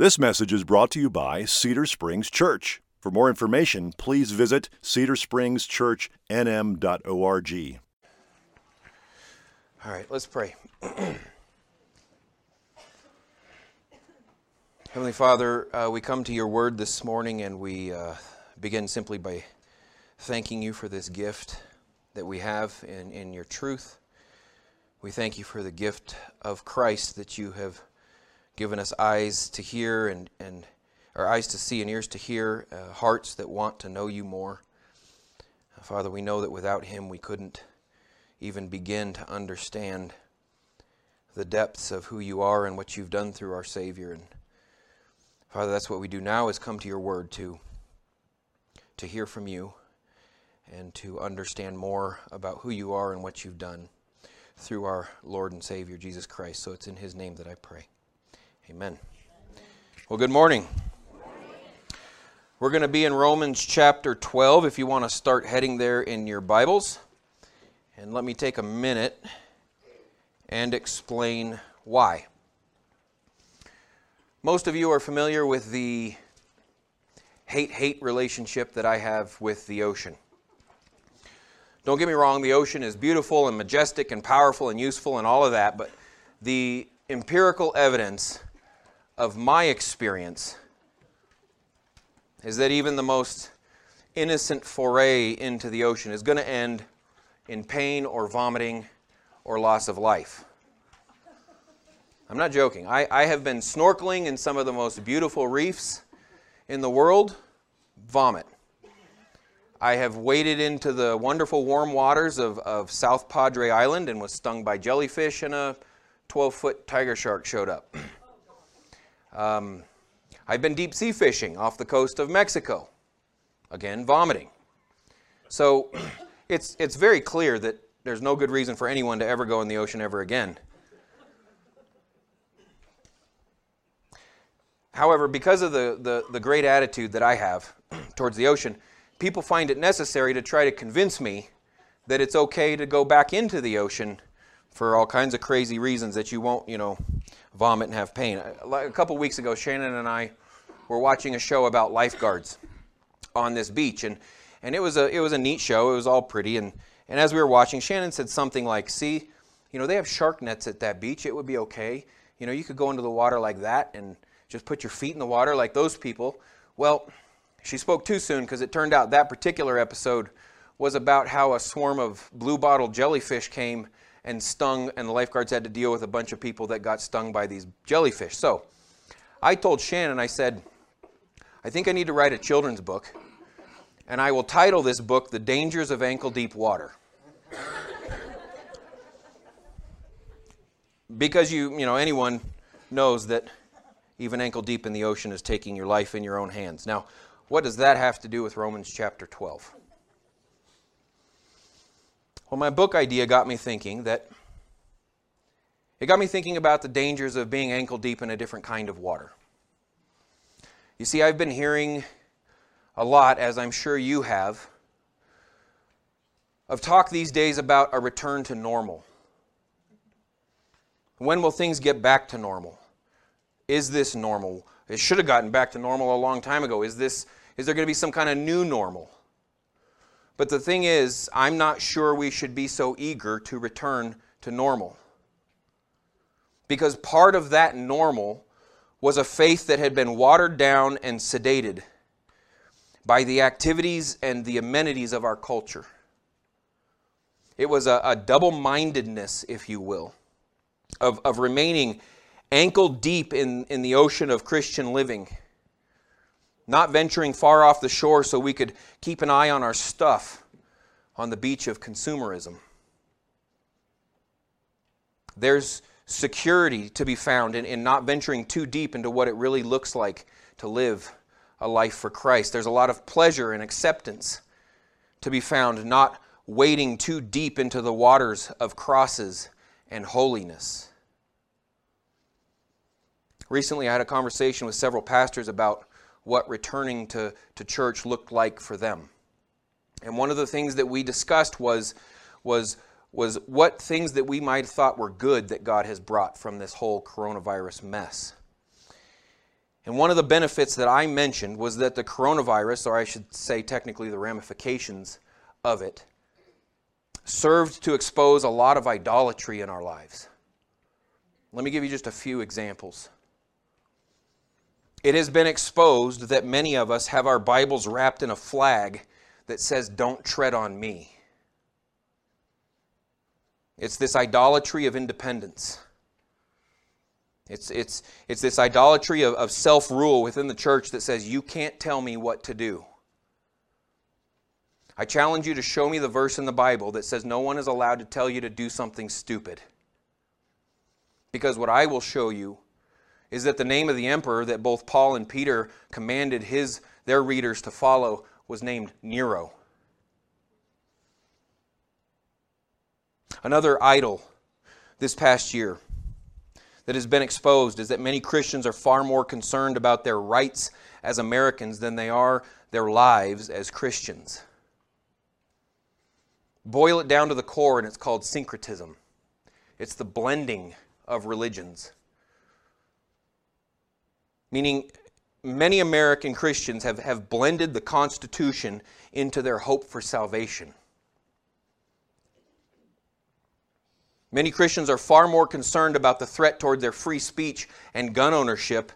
This message is brought to you by Cedar Springs Church. For more information, please visit cedarspringschurchnm.org. All right, let's pray. Heavenly Father, uh, we come to your word this morning and we uh, begin simply by thanking you for this gift that we have in, in your truth. We thank you for the gift of Christ that you have given us eyes to hear and, and or eyes to see and ears to hear, uh, hearts that want to know you more. Uh, Father, we know that without him we couldn't even begin to understand the depths of who you are and what you've done through our Savior. And Father, that's what we do now is come to your word to to hear from you and to understand more about who you are and what you've done through our Lord and Savior Jesus Christ. So it's in his name that I pray. Amen. Well, good morning. We're going to be in Romans chapter 12 if you want to start heading there in your Bibles. And let me take a minute and explain why. Most of you are familiar with the hate hate relationship that I have with the ocean. Don't get me wrong, the ocean is beautiful and majestic and powerful and useful and all of that, but the empirical evidence of my experience is that even the most innocent foray into the ocean is going to end in pain or vomiting or loss of life. I'm not joking. I, I have been snorkeling in some of the most beautiful reefs in the world, vomit. I have waded into the wonderful warm waters of, of South Padre Island and was stung by jellyfish, and a 12 foot tiger shark showed up. Um, I've been deep sea fishing off the coast of Mexico. Again, vomiting. So it's, it's very clear that there's no good reason for anyone to ever go in the ocean ever again. However, because of the, the, the great attitude that I have towards the ocean, people find it necessary to try to convince me that it's okay to go back into the ocean for all kinds of crazy reasons that you won't, you know, vomit and have pain. A couple weeks ago, Shannon and I were watching a show about lifeguards on this beach, and, and it was a it was a neat show. It was all pretty, and and as we were watching, Shannon said something like, "See, you know, they have shark nets at that beach. It would be okay. You know, you could go into the water like that and just put your feet in the water like those people." Well, she spoke too soon because it turned out that particular episode was about how a swarm of blue bottle jellyfish came and stung, and the lifeguards had to deal with a bunch of people that got stung by these jellyfish. So I told Shannon, I said, I think I need to write a children's book, and I will title this book The Dangers of Ankle Deep Water. because you, you know, anyone knows that even ankle deep in the ocean is taking your life in your own hands. Now, what does that have to do with Romans chapter 12? Well, my book idea got me thinking that it got me thinking about the dangers of being ankle deep in a different kind of water. You see, I've been hearing a lot, as I'm sure you have, of talk these days about a return to normal. When will things get back to normal? Is this normal? It should have gotten back to normal a long time ago. Is this is there going to be some kind of new normal? But the thing is, I'm not sure we should be so eager to return to normal. Because part of that normal was a faith that had been watered down and sedated by the activities and the amenities of our culture. It was a, a double mindedness, if you will, of, of remaining ankle deep in, in the ocean of Christian living not venturing far off the shore so we could keep an eye on our stuff on the beach of consumerism. There's security to be found in, in not venturing too deep into what it really looks like to live a life for Christ. There's a lot of pleasure and acceptance to be found, not wading too deep into the waters of crosses and holiness. Recently, I had a conversation with several pastors about what returning to, to church looked like for them. And one of the things that we discussed was, was, was what things that we might have thought were good that God has brought from this whole coronavirus mess. And one of the benefits that I mentioned was that the coronavirus, or I should say technically the ramifications of it, served to expose a lot of idolatry in our lives. Let me give you just a few examples. It has been exposed that many of us have our Bibles wrapped in a flag that says, Don't tread on me. It's this idolatry of independence. It's, it's, it's this idolatry of, of self rule within the church that says, You can't tell me what to do. I challenge you to show me the verse in the Bible that says no one is allowed to tell you to do something stupid. Because what I will show you is that the name of the emperor that both Paul and Peter commanded his their readers to follow was named Nero. Another idol this past year that has been exposed is that many Christians are far more concerned about their rights as Americans than they are their lives as Christians. Boil it down to the core, and it's called syncretism. It's the blending of religions. Meaning, many American Christians have, have blended the Constitution into their hope for salvation. Many Christians are far more concerned about the threat toward their free speech and gun ownership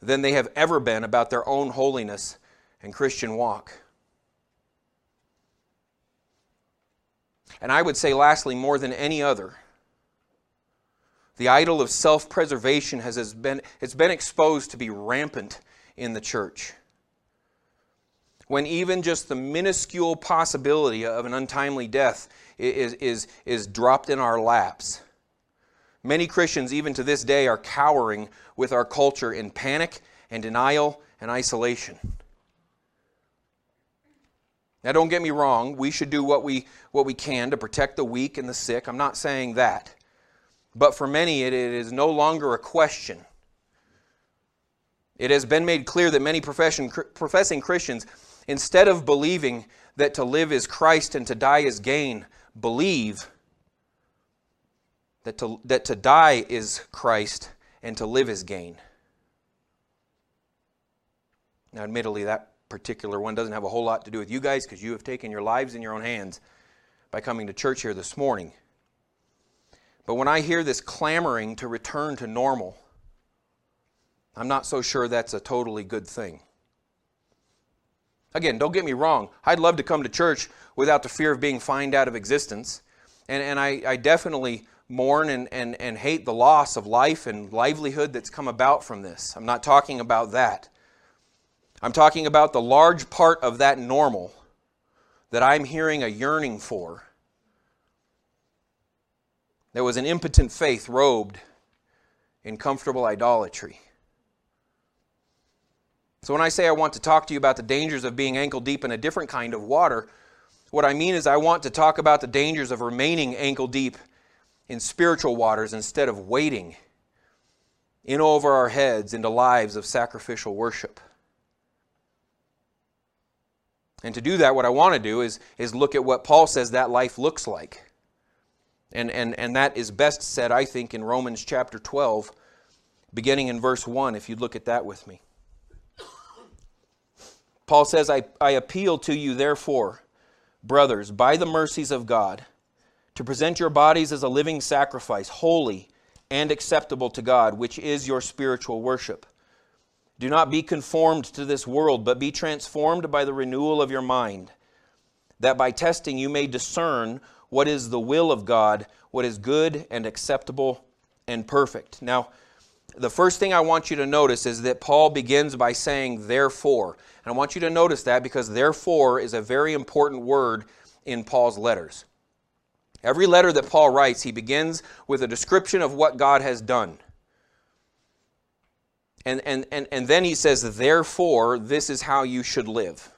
than they have ever been about their own holiness and Christian walk. And I would say, lastly, more than any other, the idol of self preservation has been, it's been exposed to be rampant in the church. When even just the minuscule possibility of an untimely death is, is, is dropped in our laps. Many Christians, even to this day, are cowering with our culture in panic and denial and isolation. Now, don't get me wrong, we should do what we, what we can to protect the weak and the sick. I'm not saying that. But for many, it, is no longer a question. It has been made clear that many professing Christians, instead of believing that to live is Christ and to die is gain, believe that to, that to die is Christ and to live is gain. Now, admittedly, that particular one doesn't have a whole lot to do with you guys because you have taken your lives in your own hands by coming to church here this morning. But when I hear this clamoring to return to normal, I'm not so sure that's a totally good thing. Again, don't get me wrong. I'd love to come to church without the fear of being fined out of existence. And, and I, I definitely mourn and, and, and hate the loss of life and livelihood that's come about from this. I'm not talking about that. I'm talking about the large part of that normal that I'm hearing a yearning for. There was an impotent faith robed in comfortable idolatry. So, when I say I want to talk to you about the dangers of being ankle deep in a different kind of water, what I mean is I want to talk about the dangers of remaining ankle deep in spiritual waters instead of wading in over our heads into lives of sacrificial worship. And to do that, what I want to do is, is look at what Paul says that life looks like. And, and, and that is best said, I think, in Romans chapter 12, beginning in verse 1, if you'd look at that with me. Paul says, I, I appeal to you, therefore, brothers, by the mercies of God, to present your bodies as a living sacrifice, holy and acceptable to God, which is your spiritual worship. Do not be conformed to this world, but be transformed by the renewal of your mind, that by testing you may discern what is the will of God, what is good and acceptable and perfect. Now, the first thing I want you to notice is that Paul begins by saying, therefore. And I want you to notice that because therefore is a very important word in Paul's letters. Every letter that Paul writes, he begins with a description of what God has done. And, and, and, and then he says, therefore, this is how you should live.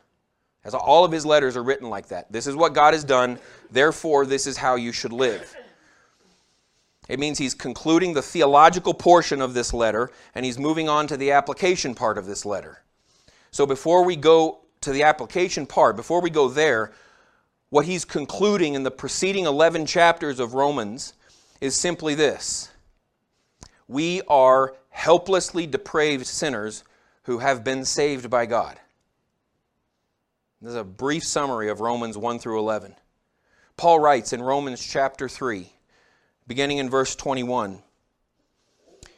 As all of his letters are written like that. This is what God has done, therefore, this is how you should live. It means he's concluding the theological portion of this letter and he's moving on to the application part of this letter. So before we go to the application part, before we go there, what he's concluding in the preceding 11 chapters of Romans is simply this We are helplessly depraved sinners who have been saved by God. This is a brief summary of Romans 1 through 11. Paul writes in Romans chapter 3, beginning in verse 21.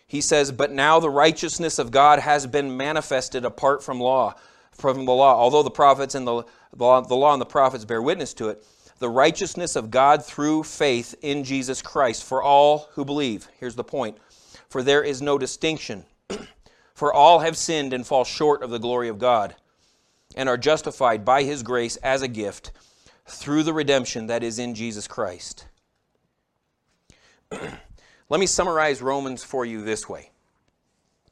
He says, But now the righteousness of God has been manifested apart from law, from the law, although the prophets and the, the, law, the law and the prophets bear witness to it, the righteousness of God through faith in Jesus Christ for all who believe. Here's the point. For there is no distinction. for all have sinned and fall short of the glory of God, and are justified by his grace as a gift through the redemption that is in Jesus Christ. Let me summarize Romans for you this way.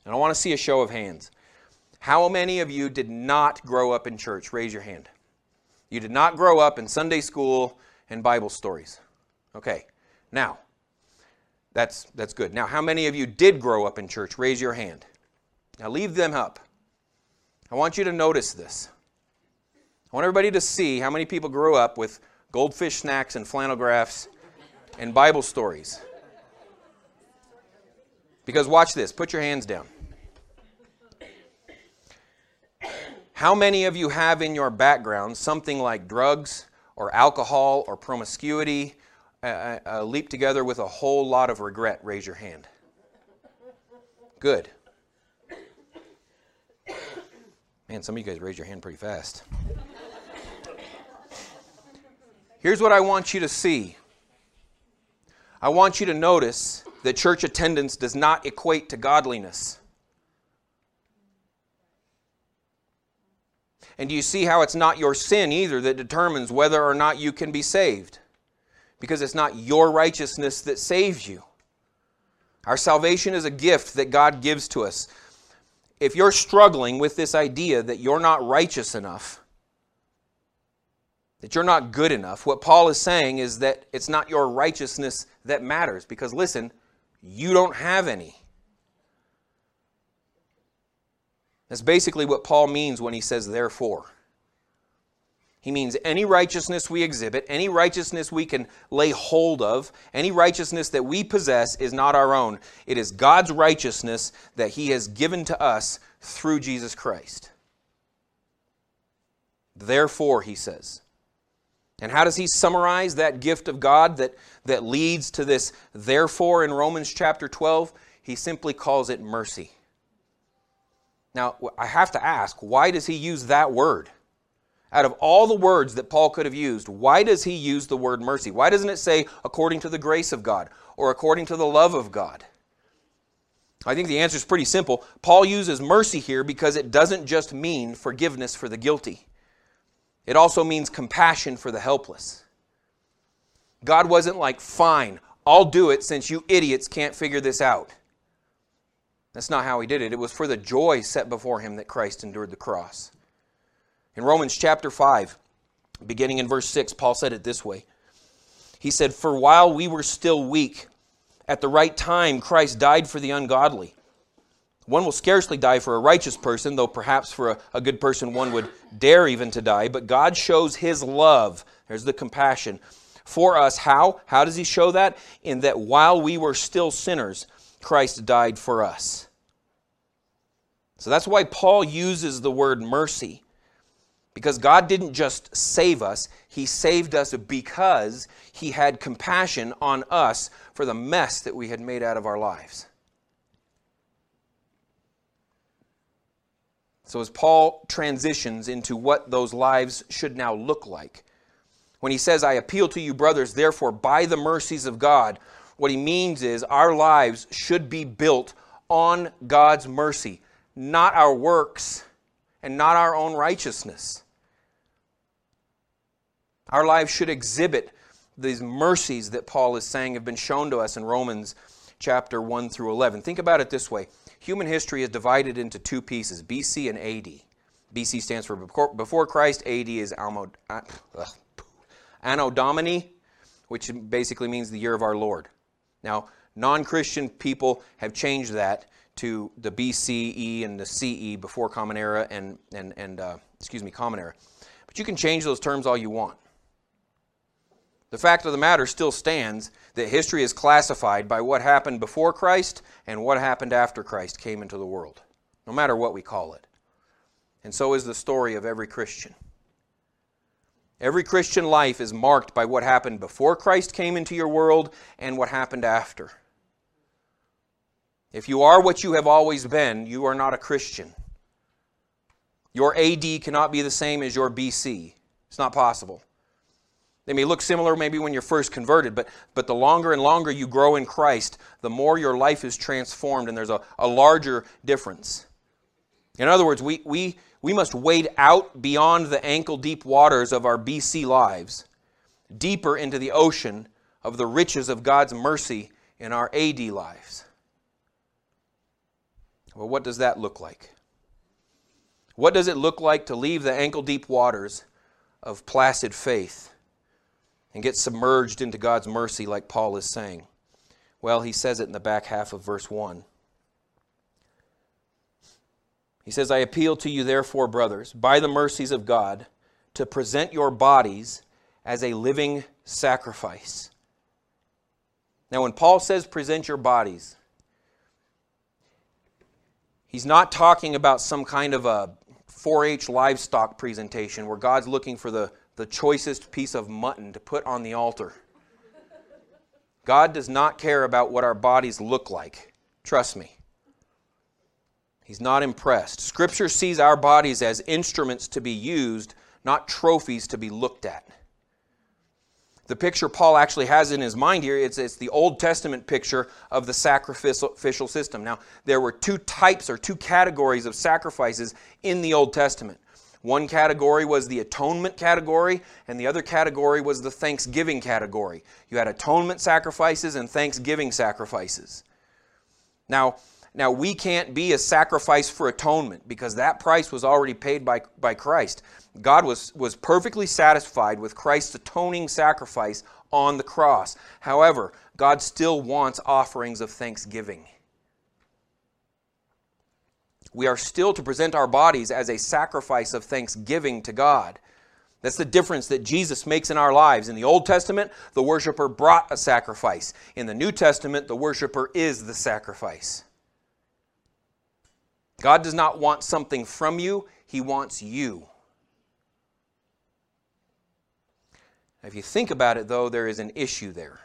And I want to see a show of hands. How many of you did not grow up in church? Raise your hand. You did not grow up in Sunday school and Bible stories. Okay. Now, that's that's good. Now, how many of you did grow up in church? Raise your hand. Now leave them up. I want you to notice this. I want everybody to see how many people grew up with goldfish snacks and flannel graphs and Bible stories. Because watch this, put your hands down. How many of you have in your background something like drugs or alcohol or promiscuity uh, uh, leap together with a whole lot of regret? Raise your hand. Good. Man, some of you guys raise your hand pretty fast. Here's what I want you to see I want you to notice that church attendance does not equate to godliness. And do you see how it's not your sin either that determines whether or not you can be saved? Because it's not your righteousness that saves you. Our salvation is a gift that God gives to us. If you're struggling with this idea that you're not righteous enough, that you're not good enough. What Paul is saying is that it's not your righteousness that matters because, listen, you don't have any. That's basically what Paul means when he says, therefore. He means any righteousness we exhibit, any righteousness we can lay hold of, any righteousness that we possess is not our own. It is God's righteousness that He has given to us through Jesus Christ. Therefore, he says, and how does he summarize that gift of God that, that leads to this therefore in Romans chapter 12? He simply calls it mercy. Now, I have to ask, why does he use that word? Out of all the words that Paul could have used, why does he use the word mercy? Why doesn't it say according to the grace of God or according to the love of God? I think the answer is pretty simple. Paul uses mercy here because it doesn't just mean forgiveness for the guilty. It also means compassion for the helpless. God wasn't like, fine, I'll do it since you idiots can't figure this out. That's not how he did it. It was for the joy set before him that Christ endured the cross. In Romans chapter 5, beginning in verse 6, Paul said it this way He said, For while we were still weak, at the right time Christ died for the ungodly. One will scarcely die for a righteous person, though perhaps for a, a, good person one would dare even to die. But God shows his love. There's the compassion for us. How? How does he show that? In that while we were still sinners, Christ died for us. So that's why Paul uses the word mercy. Because God didn't just save us, He saved us because He had compassion on us for the mess that we had made out of our lives. So, as Paul transitions into what those lives should now look like, when he says, I appeal to you, brothers, therefore, by the mercies of God, what he means is our lives should be built on God's mercy, not our works and not our own righteousness. Our lives should exhibit these mercies that Paul is saying have been shown to us in Romans chapter 1 through 11. Think about it this way human history is divided into two pieces BC and AD. BC stands for before Christ, AD is Almo, Anno Domini, which basically means the year of our Lord. Now, non Christian people have changed that to the BCE and the CE before Common Era and, and, and uh, excuse me, Common Era. But you can change those terms all you want. The fact of the matter still stands that history is classified by what happened before Christ and what happened after Christ came into the world. no matter what we call it. And so is the story of every Christian. Every Christian life is marked by what happened before Christ came into your world and what happened after. If you are what you have always been, you are not a Christian. Your AD cannot be the same as your BC. It's not possible. They may look similar maybe when you're first converted, but, but the longer and longer you grow in Christ, the more your life is transformed and there's a, a larger difference. In other words, we, we, we must wade out beyond the ankle deep waters of our BC lives, deeper into the ocean of the riches of God's mercy in our AD lives. Well, what does that look like? What does it look like to leave the ankle deep waters of placid faith and get submerged into God's mercy, like Paul is saying? Well, he says it in the back half of verse 1. He says, I appeal to you, therefore, brothers, by the mercies of God, to present your bodies as a living sacrifice. Now, when Paul says present your bodies, he's not talking about some kind of a 4 H livestock presentation where God's looking for the, the choicest piece of mutton to put on the altar. God does not care about what our bodies look like. Trust me. He's not impressed. Scripture sees our bodies as instruments to be used, not trophies to be looked at. The picture Paul actually has in his mind here, it's, it's the Old Testament picture of the sacrificial system. Now, there were two types or two categories of sacrifices in the Old Testament. One category was the atonement category, and the other category was the thanksgiving category. You had atonement sacrifices and thanksgiving sacrifices. Now, now, we can't be a sacrifice for atonement because that price was already paid by, by Christ. God was, was perfectly satisfied with Christ's atoning sacrifice on the cross. However, God still wants offerings of thanksgiving. We are still to present our bodies as a sacrifice of thanksgiving to God. That's the difference that Jesus makes in our lives. In the Old Testament, the worshiper brought a sacrifice. In the New Testament, the worshiper is the sacrifice. God does not want something from you, He wants you. If you think about it, though, there is an issue there,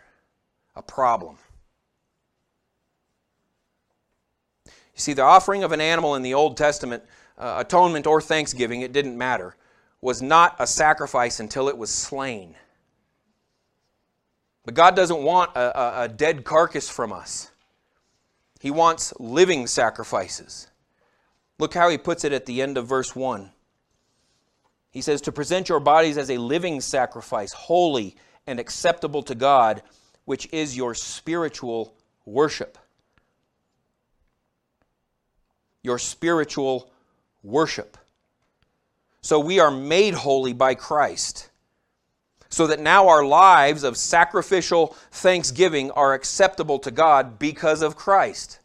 a problem. You see, the offering of an animal in the Old Testament, uh, atonement or thanksgiving, it didn't matter, was not a sacrifice until it was slain. But God doesn't want a, a, a dead carcass from us, He wants living sacrifices. Look how he puts it at the end of verse 1. He says, To present your bodies as a living sacrifice, holy and acceptable to God, which is your spiritual worship. Your spiritual worship. So we are made holy by Christ, so that now our lives of sacrificial thanksgiving are acceptable to God because of Christ.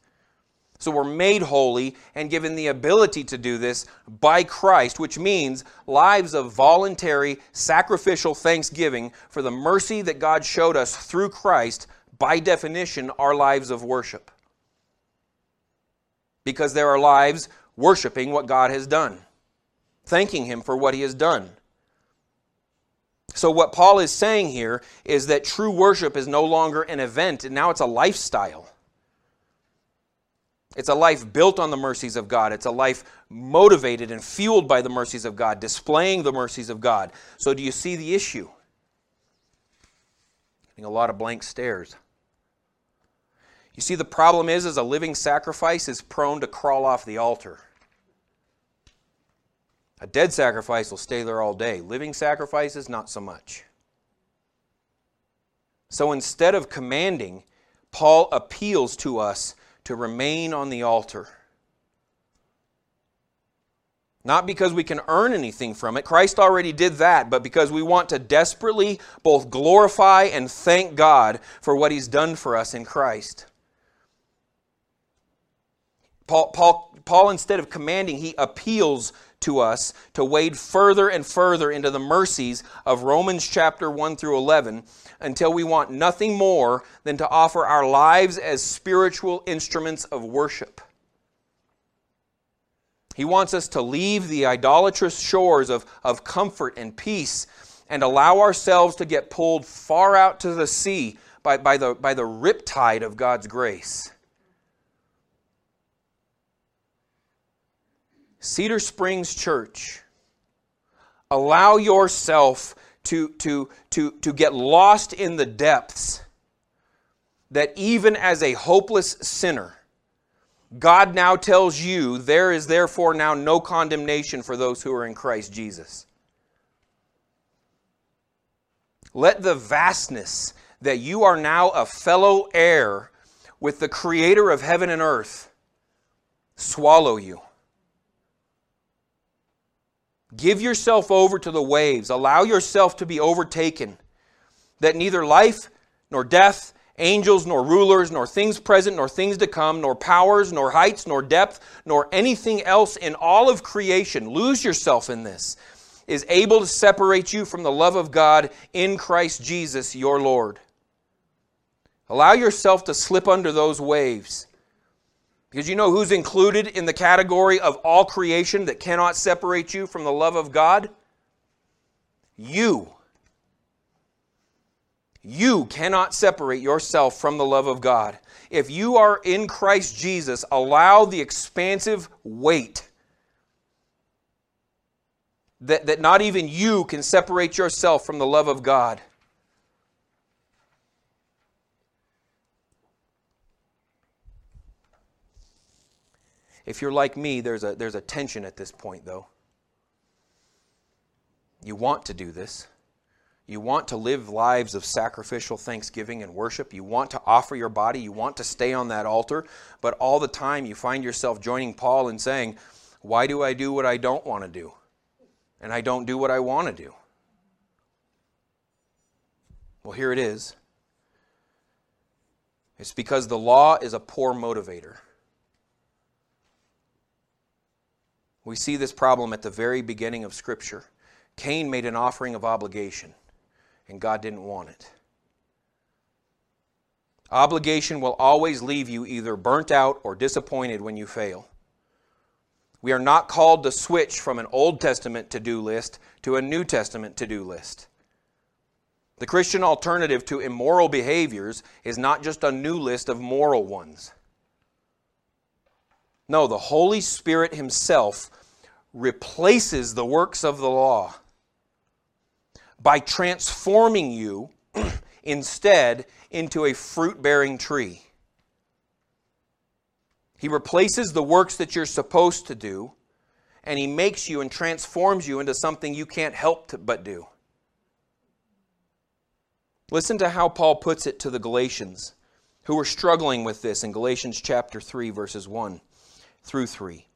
So we're made holy and given the ability to do this by Christ, which means lives of voluntary, sacrificial thanksgiving for the mercy that God showed us through Christ, by definition, are lives of worship. Because there are lives worshiping what God has done, thanking Him for what He has done. So, what Paul is saying here is that true worship is no longer an event, and now it's a lifestyle. It's a life built on the mercies of God. It's a life motivated and fueled by the mercies of God, displaying the mercies of God. So, do you see the issue? Getting a lot of blank stares. You see, the problem is, is a living sacrifice is prone to crawl off the altar. A dead sacrifice will stay there all day. Living sacrifices, not so much. So instead of commanding, Paul appeals to us to remain on the altar. Not because we can earn anything from it. Christ already did that, but because we want to desperately both glorify and thank God for what He's done for us in Christ. Paul, Paul, Paul, instead of commanding, he appeals to us to wade further and further into the mercies of Romans chapter 1 through 11 until we want nothing more than to offer our lives as spiritual instruments of worship. He wants us to leave the idolatrous shores of, of comfort and peace and allow ourselves to get pulled far out to the sea by, by, the, by the riptide of God's grace. Cedar Springs Church, allow yourself to, to, to, to get lost in the depths that even as a hopeless sinner, God now tells you there is therefore now no condemnation for those who are in Christ Jesus. Let the vastness that you are now a fellow heir with the creator of heaven and earth swallow you. Give yourself over to the waves. Allow yourself to be overtaken, that neither life nor death angels, nor rulers, nor things present, nor things to come, nor powers, nor heights, nor depth, nor anything else in all of creation, lose yourself in this, is able to separate you from the love of God in Christ Jesus your Lord. Allow yourself to slip under those waves. Because you know who's included in the category of all creation that cannot separate you from the love of God? You. You cannot separate yourself from the love of God. If you are in Christ Jesus, allow the expansive weight that, that not even you can separate yourself from the love of God. If you're like me, there's a, there's a tension at this point, though. You want to do this. You want to live lives of sacrificial thanksgiving and worship. You want to offer your body. You want to stay on that altar. But all the time you find yourself joining Paul and saying, Why do I do what I don't want to do? And I don't do what I want to do. Well, here it is. It's because the law is a poor motivator. We see this problem at the very beginning of Scripture. Cain made an offering of obligation and God didn't want it. Obligation will always leave you either burnt out or disappointed when you fail. We are not called to switch from an Old Testament to do list to a New Testament to do list. The Christian alternative to immoral behaviors is not just a new list of moral ones. No, the Holy Spirit Himself replaces the works of the law by transforming you instead into a fruit bearing tree. He replaces the works that you're supposed to do, and He makes you and transforms you into something you can't help but do. Listen to how Paul puts it to the Galatians who were struggling with this in Galatians chapter 3, verses 1 through 3.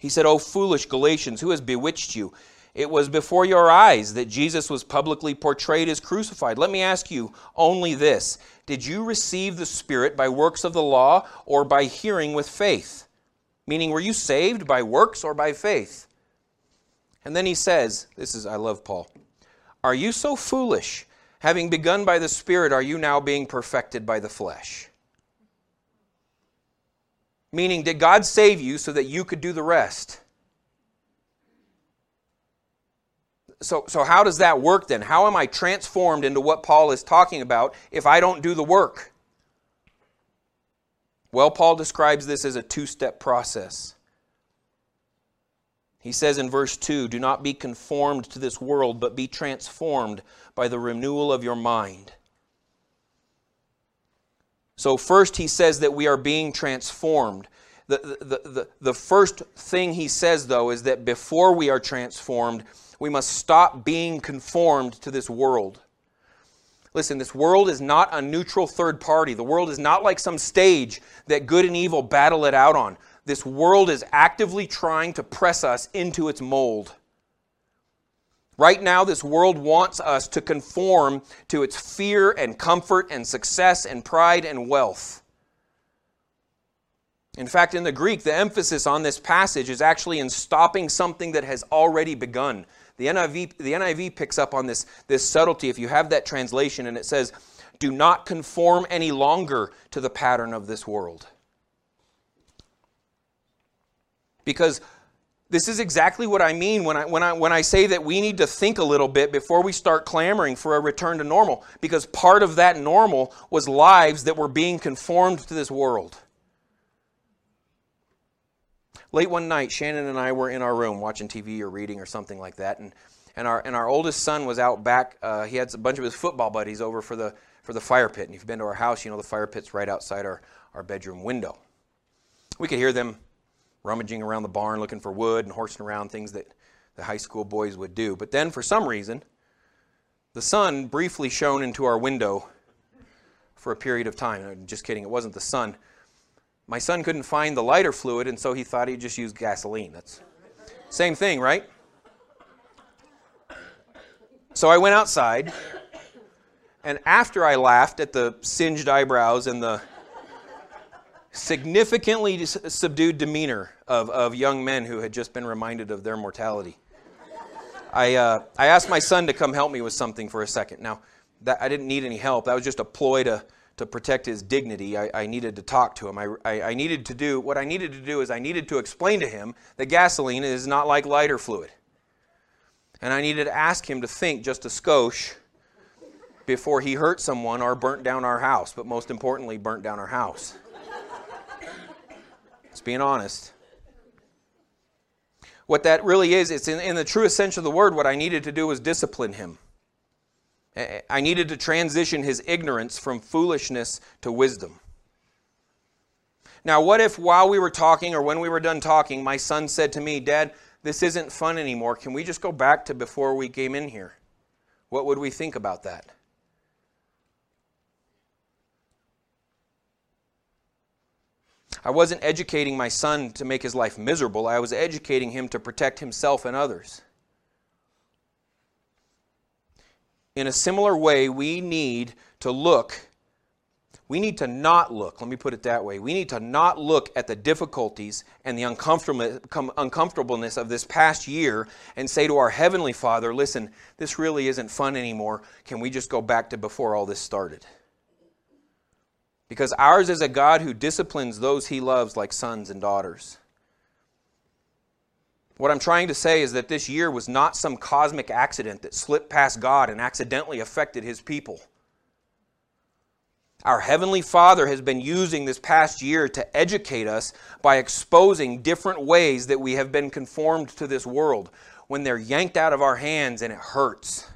He said, O foolish Galatians, who has bewitched you? It was before your eyes that Jesus was publicly portrayed as crucified. Let me ask you only this Did you receive the Spirit by works of the law or by hearing with faith? Meaning, were you saved by works or by faith? And then he says, This is, I love Paul. Are you so foolish? Having begun by the Spirit, are you now being perfected by the flesh? Meaning, did God save you so that you could do the rest? so, so how does that work then? How am I transformed into what Paul is talking about if I don't do the work? Well, Paul describes this as a two step process. He says in verse 2 Do not be conformed to this world, but be transformed by the renewal of your mind. So, first, he says that we are being transformed. The, the, the, the first thing he says, though, is that before we are transformed, we must stop being conformed to this world. Listen, this world is not a neutral third party. The world is not like some stage that good and evil battle it out on. This world is actively trying to press us into its mold. Right now, this world wants us to conform to its fear and comfort and success and pride and wealth. In fact, in the Greek, the emphasis on this passage is actually in stopping something that has already begun. The NIV, the NIV picks up on this, this subtlety. If you have that translation and it says, Do not conform any longer to the pattern of this world. Because this is exactly what I mean when I, when, I, when I say that we need to think a little bit before we start clamoring for a return to normal. Because part of that normal was lives that were being conformed to this world. Late one night, Shannon and I were in our room watching TV or reading or something like that, and, and, our, and our oldest son was out back. Uh, he had a bunch of his football buddies over for the, for the fire pit. And if you've been to our house, you know the fire pit's right outside our, our bedroom window. We could hear them rummaging around the barn looking for wood and horsing around things that the high school boys would do. But then, for some reason, the sun briefly shone into our window for a period of time. I'm just kidding, it wasn't the sun. My son couldn't find the lighter fluid, and so he thought he'd just use gasoline. That's same thing, right? So I went outside, and after I laughed at the singed eyebrows and the significantly subdued demeanor of, of young men who had just been reminded of their mortality, I, uh, I asked my son to come help me with something for a second. Now, that, I didn't need any help. That was just a ploy to to protect his dignity, I, I needed to talk to him. I, I, I, needed to do, what I needed to do is I needed to explain to him that gasoline is not like lighter fluid. And I needed to ask him to think just a skosh before he hurt someone or burnt down our house, but most importantly, burnt down our house. Just being honest. What that really is, it's in, in the truest sense of the word, what I needed to do was discipline him. I needed to transition his ignorance from foolishness to wisdom. Now, what if while we were talking or when we were done talking, my son said to me, Dad, this isn't fun anymore. Can we just go back to before we came in here? What would we think about that? I wasn't educating my son to make his life miserable, I was educating him to protect himself and others. in a similar way, we need to look. We need to not look, let me put it that way. We need to not look at the difficulties and the uncomfortableness of this past year and say to our Heavenly Father, listen, this really isn't fun anymore. Can we just go back to before all this started? Because ours is a God who disciplines those he loves like sons and daughters. What I'm trying to say is that this year was not some cosmic accident that slipped past God and accidentally affected his people. Our Heavenly Father has been using this past year to educate us by exposing different ways that we have been conformed to this world when they're yanked out of our hands and it hurts.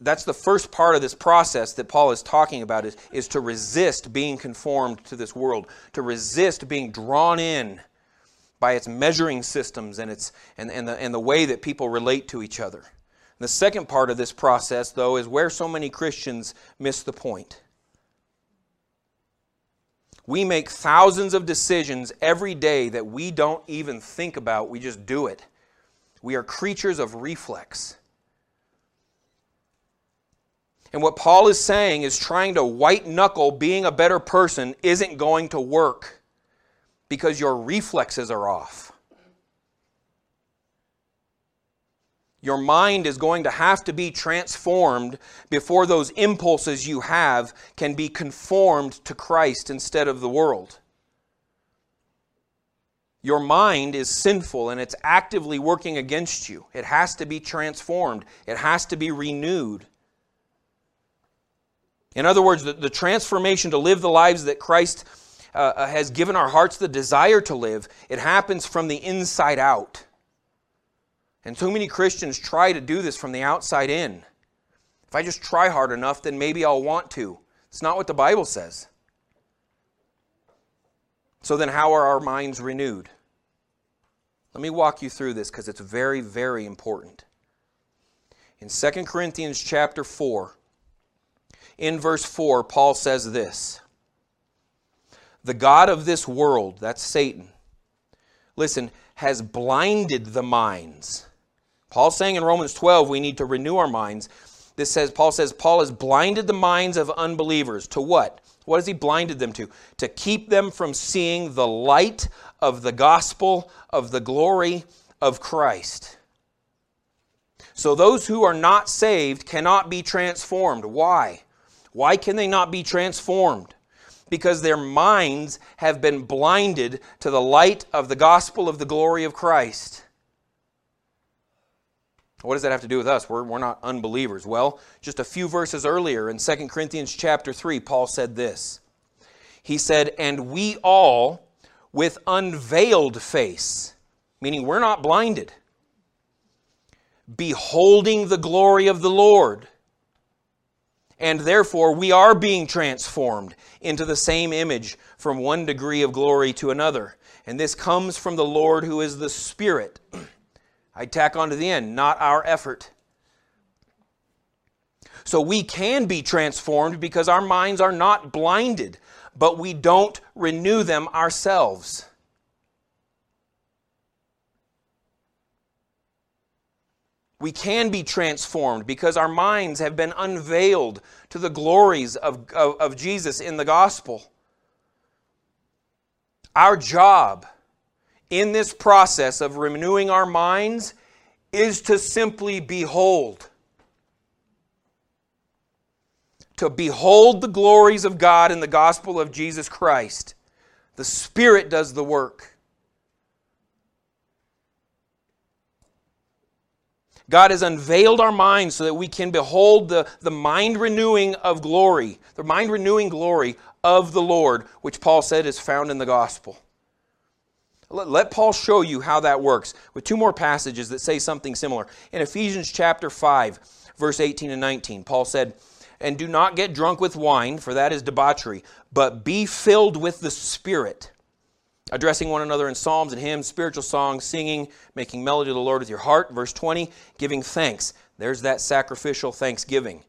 That's the first part of this process that Paul is talking about is, is to resist being conformed to this world, to resist being drawn in by its measuring systems and, its, and, and, the, and the way that people relate to each other. The second part of this process, though, is where so many Christians miss the point. We make thousands of decisions every day that we don't even think about, we just do it. We are creatures of reflex. And what Paul is saying is trying to white knuckle being a better person isn't going to work because your reflexes are off. Your mind is going to have to be transformed before those impulses you have can be conformed to Christ instead of the world. Your mind is sinful and it's actively working against you. It has to be transformed, it has to be renewed. In other words, the, the transformation to live the lives that Christ uh, uh, has given our hearts the desire to live, it happens from the inside out. And too many Christians try to do this from the outside in. If I just try hard enough, then maybe I'll want to. It's not what the Bible says. So then, how are our minds renewed? Let me walk you through this because it's very, very important. In 2 Corinthians chapter 4, in verse 4, Paul says this The God of this world, that's Satan, listen, has blinded the minds. Paul's saying in Romans 12, we need to renew our minds. This says, Paul says, Paul has blinded the minds of unbelievers. To what? What has he blinded them to? To keep them from seeing the light of the gospel of the glory of Christ. So those who are not saved cannot be transformed. Why? Why can they not be transformed? because their minds have been blinded to the light of the gospel of the glory of Christ. What does that have to do with us? We're, we're not unbelievers. Well, just a few verses earlier in 2 Corinthians chapter 3, Paul said this. He said, And we all, with unveiled face, meaning we're not blinded, beholding the glory of the Lord. And therefore, we are being transformed into the same image from one degree of glory to another. And this comes from the Lord who is the Spirit. I tack on to the end, not our effort. So we can be transformed because our minds are not blinded, but we don't renew them ourselves. We can be transformed because our minds have been unveiled to the glories of, of, of Jesus in the gospel. Our job in this process of renewing our minds is to simply behold. To behold the glories of God in the gospel of Jesus Christ. The Spirit does the work. God has unveiled our minds so that we can behold the, the mind renewing of glory, the mind renewing glory of the Lord, which Paul said is found in the gospel. Let, let Paul show you how that works with two more passages that say something similar. In Ephesians chapter 5, verse 18 and 19, Paul said, And do not get drunk with wine, for that is debauchery, but be filled with the Spirit, addressing one another in psalms and hymns, spiritual songs, singing, making melody to the Lord with your heart. Verse 20, giving thanks. There's that sacrificial thanksgiving.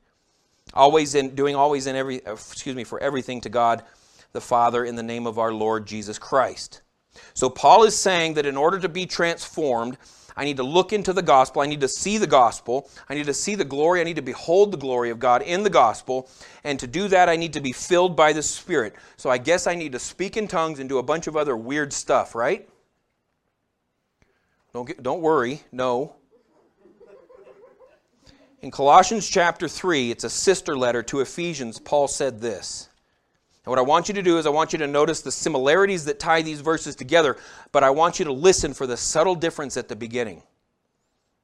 Always in doing always in every uh, excuse me for everything to God the Father in the name of our Lord Jesus Christ. So Paul is saying that in order to be transformed, I need to look into the gospel. I need to see the gospel. I need to see the glory. I need to behold the glory of God in the gospel. And to do that, I need to be filled by the Spirit. So I guess I need to speak in tongues and do a bunch of other weird stuff, right? Don't, get, don't worry. No. In Colossians chapter 3, it's a sister letter to Ephesians, Paul said this. And what I want you to do is I want you to notice the similarities that tie these verses together, but I want you to listen for the subtle difference at the beginning.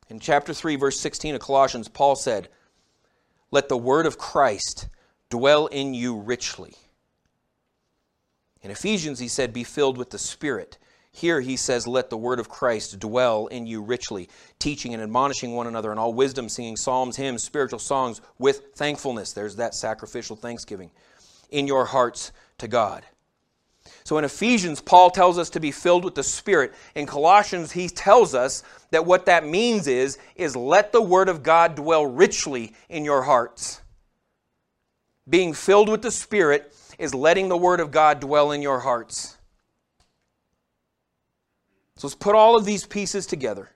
In chapter 3, verse 16 of Colossians, Paul said, Let the word of Christ dwell in you richly. In Ephesians, he said, Be filled with the Spirit. Here he says, Let the word of Christ dwell in you richly, teaching and admonishing one another in all wisdom, singing psalms, hymns, spiritual songs with thankfulness. There's that sacrificial thanksgiving in your hearts to God. So in Ephesians, Paul tells us to be filled with the Spirit. In Colossians, he tells us that what that means is, is let the Word of God dwell richly in your hearts. Being filled with the Spirit is letting the Word of God dwell in your hearts. So let's put all of these pieces together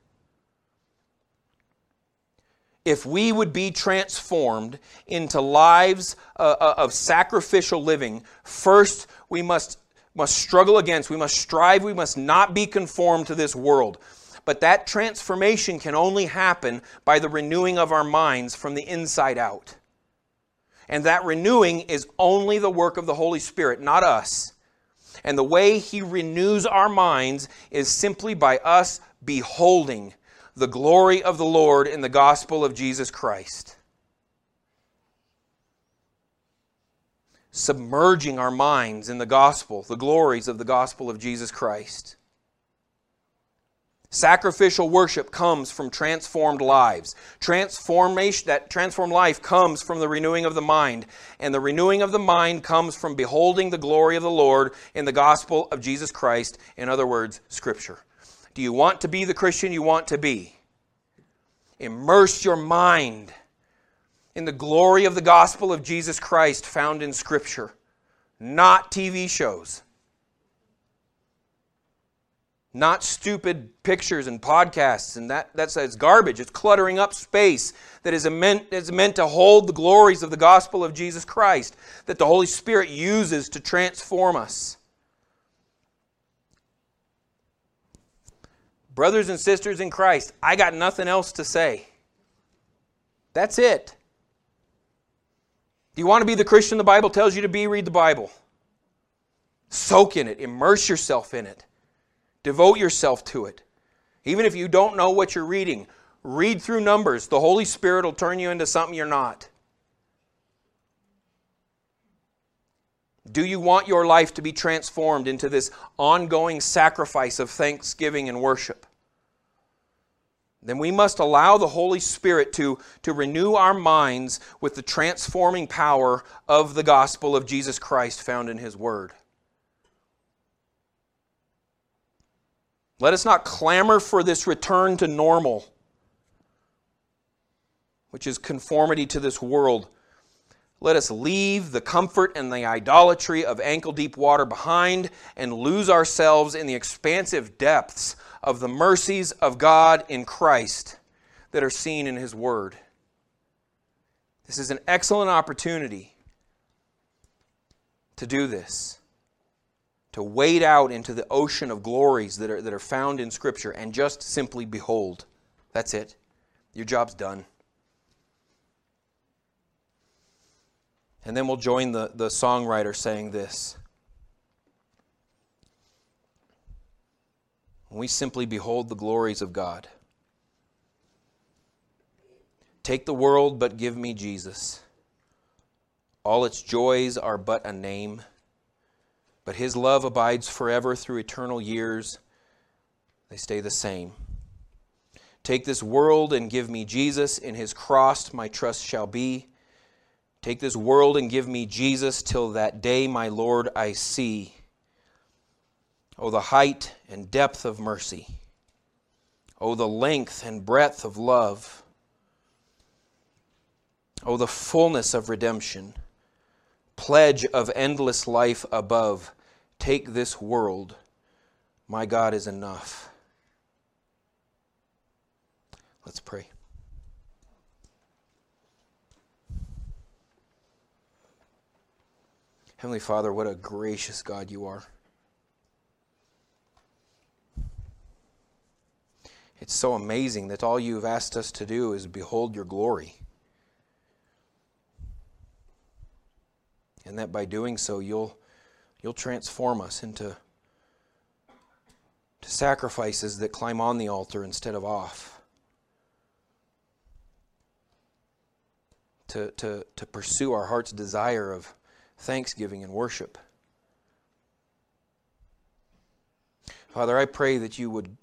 if we would be transformed into lives uh, uh, of sacrificial living, first we must, must struggle against, we must strive, we must not be conformed to this world. But that transformation can only happen by the renewing of our minds from the inside out. And that renewing is only the work of the Holy Spirit, not us. And the way He renews our minds is simply by us beholding the glory of the Lord in the gospel of Jesus Christ. Submerging our minds in the gospel, the glories of the gospel of Jesus Christ. Sacrificial worship comes from transformed lives. Transformation, that transformed life comes from the renewing of the mind. And the renewing of the mind comes from beholding the glory of the Lord in the gospel of Jesus Christ. In other words, Scripture. Do you want to be the Christian you want to be? Immerse your mind in the glory of the gospel of Jesus Christ found in Scripture, not TV shows, not stupid pictures and podcasts, and that, that's, that's garbage. It's cluttering up space that is meant, is meant to hold the glories of the gospel of Jesus Christ that the Holy Spirit uses to transform us. Brothers and sisters in Christ, I got nothing else to say. That's it. Do you want to be the Christian the Bible tells you to be? Read the Bible. Soak in it, immerse yourself in it, devote yourself to it. Even if you don't know what you're reading, read through Numbers. The Holy Spirit will turn you into something you're not. Do you want your life to be transformed into this ongoing sacrifice of thanksgiving and worship? Then we must allow the Holy Spirit to, to renew our minds with the transforming power of the gospel of Jesus Christ found in His Word. Let us not clamor for this return to normal, which is conformity to this world. Let us leave the comfort and the idolatry of ankle deep water behind and lose ourselves in the expansive depths of the mercies of God in Christ that are seen in His Word. This is an excellent opportunity to do this, to wade out into the ocean of glories that are, that are found in Scripture and just simply behold. That's it. Your job's done. And then we'll join the, the songwriter saying this. We simply behold the glories of God. Take the world, but give me Jesus. All its joys are but a name, but his love abides forever through eternal years. They stay the same. Take this world and give me Jesus. In his cross my trust shall be. Take this world and give me Jesus till that day, my Lord, I see. Oh, the height and depth of mercy. Oh, the length and breadth of love. Oh, the fullness of redemption. Pledge of endless life above. Take this world. My God is enough. Let's pray. Heavenly Father, what a gracious God you are. It's so amazing that all you've asked us to do is behold your glory. And that by doing so, you'll, you'll transform us into to sacrifices that climb on the altar instead of off. To, to, to pursue our heart's desire of thanksgiving and worship. Father, I pray that you would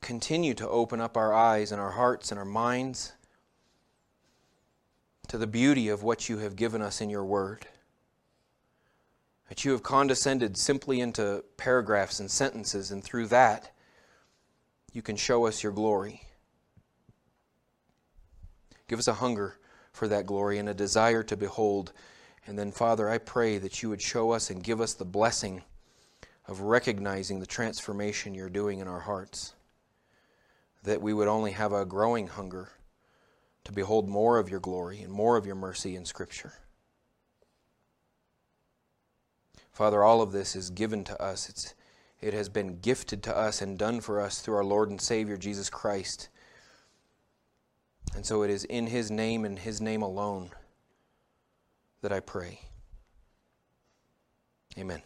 continue to open up our eyes and our hearts and our minds to the beauty of what you have given us in your word. That you have condescended simply into paragraphs and sentences, and through that, you can show us your glory. Give us a hunger for that glory and a desire to behold and then, Father, I pray that you would show us and give us the blessing of recognizing the transformation you're doing in our hearts. That we would only have a growing hunger to behold more of your glory and more of your mercy in Scripture. Father, all of this is given to us. It's, it has been gifted to us and done for us through our Lord and Savior, Jesus Christ. And so it is in His name and His name alone that I pray. Amen.